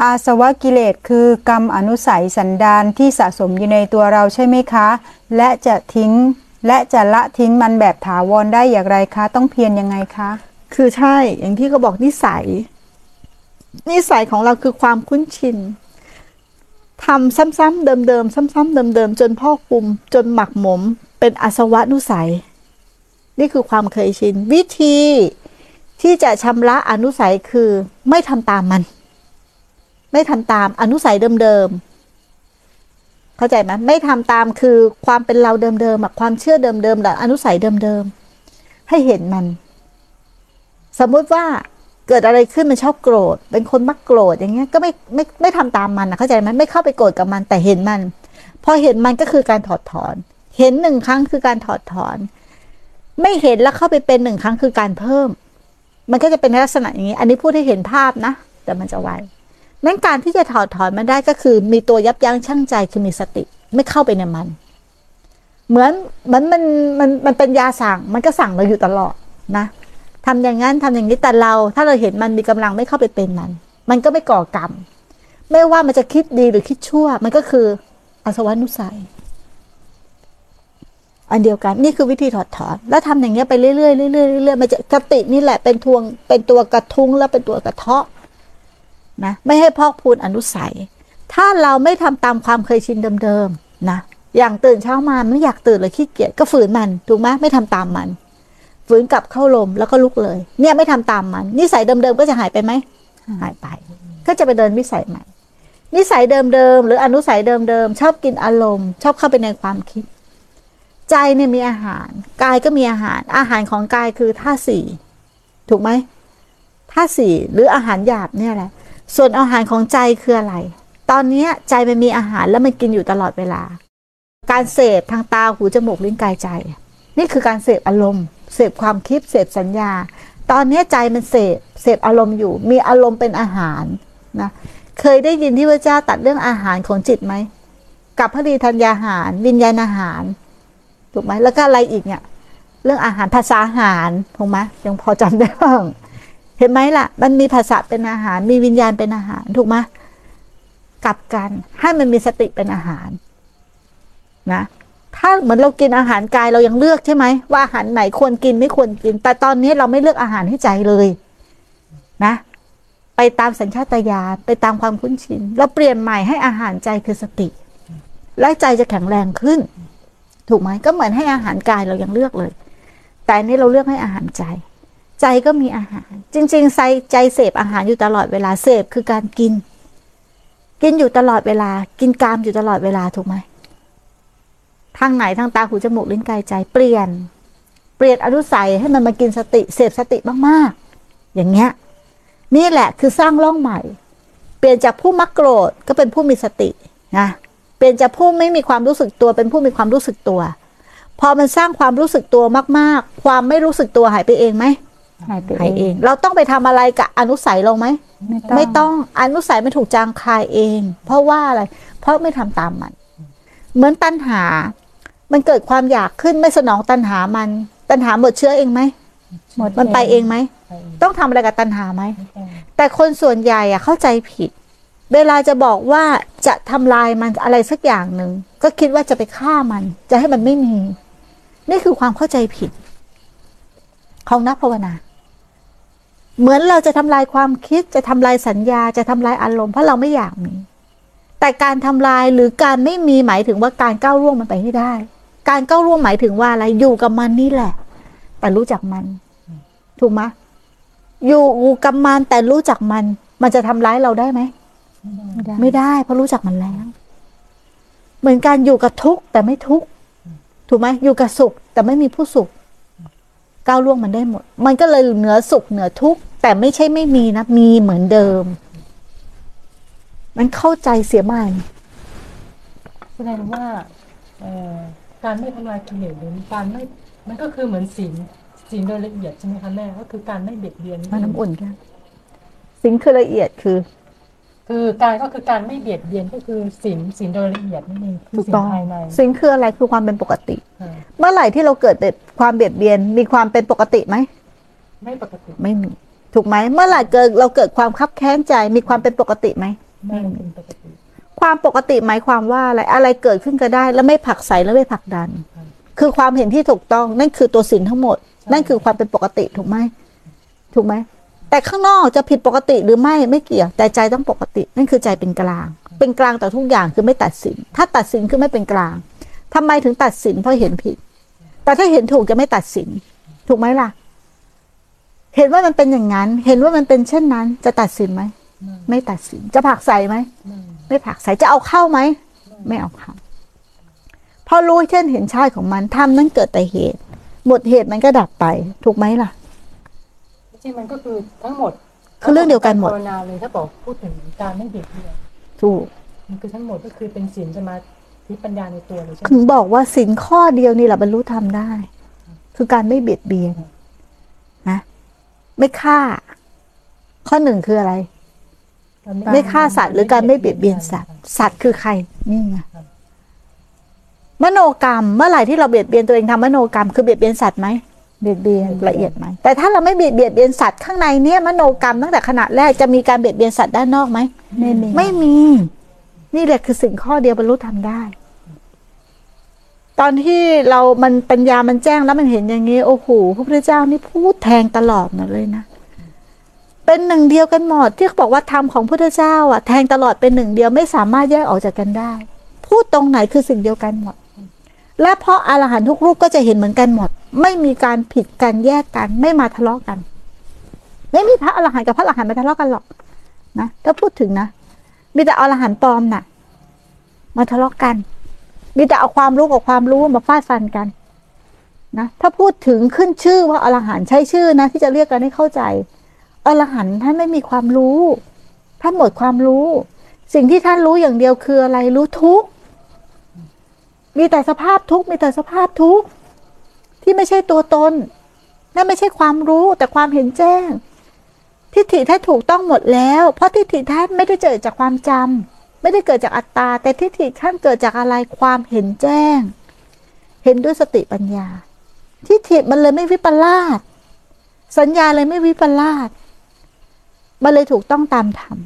อาสวะกิเลสคือกรรมอนุสัยสันดานที่สะสมอยู่ในตัวเราใช่ไหมคะ และจะทิ้งและจะละทิ้งมันแบบถาวรได้อย่างไรคะ ต้องเพียรยังไงคะ คือใช่อย่างที่เขาบอกนิสัย นิสัยของเราคือความคุ้นชินทำซ้ำๆเดิมๆซ้ำๆเดิมๆจนพ่อคุมจนหมักหมม เป็นอาสวะนุสัย นี่คือความเคยชิน วิธีที่จะชำระอนุสัยคือไม่ทำตามมัน ไม่ทำตามอนุสัยเดิมๆ เข้าใจไหมไม่ทำตามคือความเป็นเราเดิมๆความเชื่อเดิมๆหรืออนุสัยเดิมๆ ให้เห็นมัน สมมุติว่าเกิดอะไรขึ้นมันชอบโกรธ เป็นคนมักโกรธอย่างเงี้ยก็ไม่ไม่ไม่ทำตามมันนะเข้าใจไหมไม่เข้าไปโกรธกับมันแต่เห็นมัน พอเห็นมันก็คือการถอดถอน เห็นหนึ่งครั้งคือการถอดถอน ไม่เห็นแล้วเข้าไปเป็นหนึ่งครั้งคือการเพิ่ม มันก็จะเป็นลักษณะอย่างนี้ อันนี้พูดให้เห็นภาพนะ แต่มันจะไว นั้นการที่จะถอดถอนมันได้ก็คือ มีตัวยับยั้งชั่งใจคือมีสติไม่เข้าไปในมัน เหมือนมันมันมันมันเป็นยาสั่ง มันก็สั่งเราอยู่ตลอดนะทำอย่างนั้นทำอย่างนี้แต่เรา ถ้าเราเห็นมันมีกำลังไม่เข้าไปเป็นมัน มันก็ไม่ก่อกรรม ไม่ว่ามันจะคิดดีหรือคิดชั่ว มันก็คืออสวะนุสัย อันเดียวกันนี่คือวิธีถอดถอน แล้วทำอย่างเงี้ยไปเรื่อยๆเรื่อยๆเรื่อยๆมันจะสตินี่แหละเป็นทวงเป็นตัวกระทุ้งแล้วเป็นตัวกระเทาะ นะไม่ให้พอกพูนอนุสัย ถ้าเราไม่ทำตามความเคยชินเดิมๆนะอย่างตื่นเช้ามาไม่อยากตื่นเลยขี้เกียจก็ฝืนมันถูกไหมไม่ทำตามมันฝืนกลับเข้าลมแล้วก็ลุกเลย เนี่ยไม่ทำตามมัน นิสัยเดิมๆก็จะหายไปไหมหายไป ก็จะไปเดินนิสัยใหม่ นิสัยเดิมๆหรืออนุสัยเดิมๆชอบกินอารมณ์ ชอบเข้าไปในความคิด ใจเนี่ยมีอาหาร กายก็มีอาหาร อาหารของกายคือท่าสี่ถูกไหมท่าสี่หรืออาหารหยาบเนี่ยแหละ ส่วนอาหารของใจคืออะไร ตอนนี้ใจมันมีอาหารแล้วมันกินอยู่ตลอดเวลา การเสพทางตาหูจมูกลิ้นกายใจ นี่คือการเสพอารมณ์ เสพความคิดเสพสัญญา ตอนนี้ใจมันเสพเสพอารมณ์อยู่ มีอารมณ์เป็นอาหารนะเคยได้ยินที่พระเจ้าตัดเรื่องอาหารของจิตไหมกับพระดีธัญญาหาร วิญญาณอาหาร ถูกไหมแล้วก็อะไรอีกเนี่ย เรื่องอาหารภาษาอาหารถูกไหมยังพอจำได้บ้าง เห็นไหมล่ะ มันมีภาษาเป็นอาหาร มีวิญญาณเป็นอาหารถูกไหมกลับกันให้มันมีสติเป็นอาหาร นะ ถ้าเหมือนเรากินอาหารกายเรายังเลือกใช่ไหมว่าอาหารไหนควรกินไม่ควรกิน แต่ตอนนี้เราไม่เลือกอาหารให้ใจเลย นะ ไปตามสัญชาตญาณไปตามความคุ้นชินเราเปลี่ยนใหม่ให้อาหารใจคือสติ และใจจะแข็งแรงขึ้น ถูกไหมก็เหมือนให้อาหารกายเรายังเลือกเลย แต่นี้เราเลือกให้อาหารใจ ใจก็มีอาหาร จริงๆใจใจเสพอาหารอยู่ตลอดเวลาเสพคือการกิน กินอยู่ตลอดเวลา กินกามอยู่ตลอดเวลาถูกไหมทางไหนทางตาหูจมูกลิ้นกายใจเปลี่ยน เปลี่ยนอนุสัยให้มันมากินสติเสพสติมากๆ อย่างเงี้ยนี่แหละคือสร้างร่องใหม่ เปลี่ยนจากผู้มักโกรธก็เป็นผู้มีสตินะเปลี่ยนจากผู้ไม่มีความรู้สึกตัวเป็นผู้มีความรู้สึกตัว พอมันสร้างความรู้สึกตัวมาก ๆ ความไม่รู้สึกตัวหายไปเองไหม หายไปเอง เราต้องไปทำอะไรกับอนุสัยลงไหมไม่ต้องอนุสัยไม่ถูกจางคายเอง เพราะว่าอะไร เพราะไม่ทำตามมัน เหมือนตัณหา มันเกิดความอยากขึ้นไม่สนองตัณหามัน ตัณหาหมดเชื้อเองไหมหมดมันไปเองไหม ต้องทำอะไรกับตัณหาไหม แต่คนส่วนใหญ่อะเข้าใจผิด เวลาจะบอกว่าจะทำลายมันอะไรสักอย่างหนึ่ง ก็คิดว่าจะไปฆ่ามัน จะให้มันไม่มี นี่คือความเข้าใจผิด ของนักภาวนา เหมือนเราจะทำลายความคิดจะทำลายสัญญาจะทำลายอารมณ์เพราะเราไม่อยากมี แต่การทำลายหรือการไม่มีหมายถึงว่าการก้าวล่วงมันไปให้ได้ การก้าวร่วมหมายถึงว่าอะไรอยู่กับมันนี่แหละ แต่รู้จักมัน ถูกไหมอยู่กับมันแต่รู้จักมัน มันจะทำร้ายเราได้ไหมไม่ได้ เพราะรู้จักมันแล้ว เหมือนการอยู่กับทุกข์แต่ไม่ทุกข์ถูกไหมอยู่กับสุขแต่ไม่มีผู้สุข ก้าวล่วงมันได้หมด มันก็เลยเหนือสุขเหนือทุกข์แต่ไม่ใช่ไม่มีนะ มีเหมือนเดิม มันเข้าใจเสียมันแสดงว่าการไม่ทำลายกิเลสหรือการไม่มันก็คือเหมือนศีลศีลโดยละเอียดใช่ไหมคะแม่ก็คือการไม่เบียดเบียนมันน้ำอุ่นค่ะศีลคือละเอียดคือ คือการก็คือการไม่เบียดเบียนก็คือศีลศีลโดยละเอียดนี่เองคือศีลภายในศีลคืออะไรคือความเป็นปกติ เมื่อไหร่ที่เราเกิดความเบียดเบียนมีความเป็นปกติไหมไม่ปกติไม่มี ถูกไหมเมื่อไหร่เกิดเราเกิดความคับแค้นใจมีความเป็นปกติไหมแม่เป็นปกติ ความปกติหมายความว่าอะไรอะไรเกิดขึ้นก็ได้ แล้วไม่ผลักใสแล้วไม่ผลักดันครับคือความเห็นที่ถูกต้องนั่นคือตัวสินทั้งหมด นั่นคือความเป็นปกติถูกไหมถูกไหม แต่ข้างนอกจะผิดปกติหรือไม่ไม่เกี่ยวแต่ใจต้องปกติ นั่นคือใจเป็นกลาง เป็นกลางต่อทุกอย่างคือไม่ตัดสิน ถ้าตัดสินคือไม่เป็นกลางทำไมถึงตัดสินเพราะเห็นผิด แต่ถ้าเห็นถูกจะไม่ตัดสิน ถูกไหมล่ะ เห็นว่ามันเป็นอย่างนั้น เห็นว่ามันเป็นเช่นนั้น จะตัดสินไหมไม่ตัดสินจะผักใส่ไหมไม่ผักใส่จะเอาเข้าไหมไม่เอาเข้าพอรู้เช่นเห็นชาติของมันทำนั้นเกิดแต่เหตุ หมดเหตุมันก็ดับไป ถูกไหมล่ะ จริงๆมันก็คือทั้งหมดคือเรื่องเดียวกันหมดภาวนาเลยถ้าบอกพูดถึงการไม่เบียดเบียนถูกมันคือทั้งหมดก็คือเป็นศีลสมาธิปัญญาในตัวเลยใช่ไหมถึงบอกว่าสินข้อเดียวนี่แหละบรรลุธรรมได้ คือการไม่เบียดเบียนนะไม่ฆ่า ข้อหนึ่งคืออะไรการไม่ฆ่าสัตว์หรือการไม่เบียดเบียนสัตว์ สัตว์คือใครนี่ไงมโนกรรม เมื่อไหร่ที่เราเบียดเบียนตัวเองทำมโนกรรม คือเบียดเบียนสัตว์ไหม เบียดเบียนละเอียดไหมแต่ถ้าเราไม่เบียดเบียดเบียนสัตว์ข้างในเนี่ยมโนกรรมตั้งแต่ขณะแรกจะมีการเบียดเบียนสัตว์ด้านนอกไหมไม่มีไม่มี นี่แหละคือสิ่งข้อเดียวบรรลุทำได้ ตอนที่เรามันปัญญามันแจ้งแล้วมันเห็นอย่างนี้โอ้โหพระพุทธเจ้านี่พูดแทงตลอดมาเลยนะเป็นหนึ่งเดียวกันหมดที่เขาบอกว่าธรรมของพุทธเจ้าอะแทงตลอดเป็นหนึ่งเดียวไม่สามารถแยกออกจากกันได้ พูดตรงไหนคือสิ่งเดียวกันหมด และเพราะอรหันต์ทุกรูปก็จะเห็นเหมือนกันหมด ไม่มีการผิดกันแยกกัน ไม่มาทะเลาะกัน ไม่มีพระอรหันต์กับพระอรหันต์มาทะเลาะกันหรอกนะถ้าพูดถึงนะมีแต่อรหันต์ปลอมน่ะ มาทะเลาะกัน มีแต่เอาความรู้กับความรู้มาฟาดฟันกันนะถ้าพูดถึงขึ้นชื่อว่าอรหันต์ใช้ชื่อนะ ที่จะเรียกกันให้เข้าใจอรหันต์ท่านไม่มีความรู้ท่านหมดความรู้ สิ่งที่ท่านรู้อย่างเดียวคืออะไรรู้ทุกมีแต่สภาพทุกมีแต่สภาพทุกข ที่ไม่ใช่ตัวตน นั่นไม่ใช่ความรู้แต่ความเห็นแจ้ง ทิฏฐิท่านถูกต้องหมดแล้ว เพราะทิฏฐิท่านไม่ได้เกิดจากความจำไม่ได้เกิดจากอัตตา แต่ทิฏฐิท่านเกิดจากอะไรความเห็นแจ้ง เห็นด้วยสติปัญญา ทิฏฐิมันเลยไม่วิปลาสสัญญาเลยไม่วิปลาสมันเลยถูกต้องตามธรรม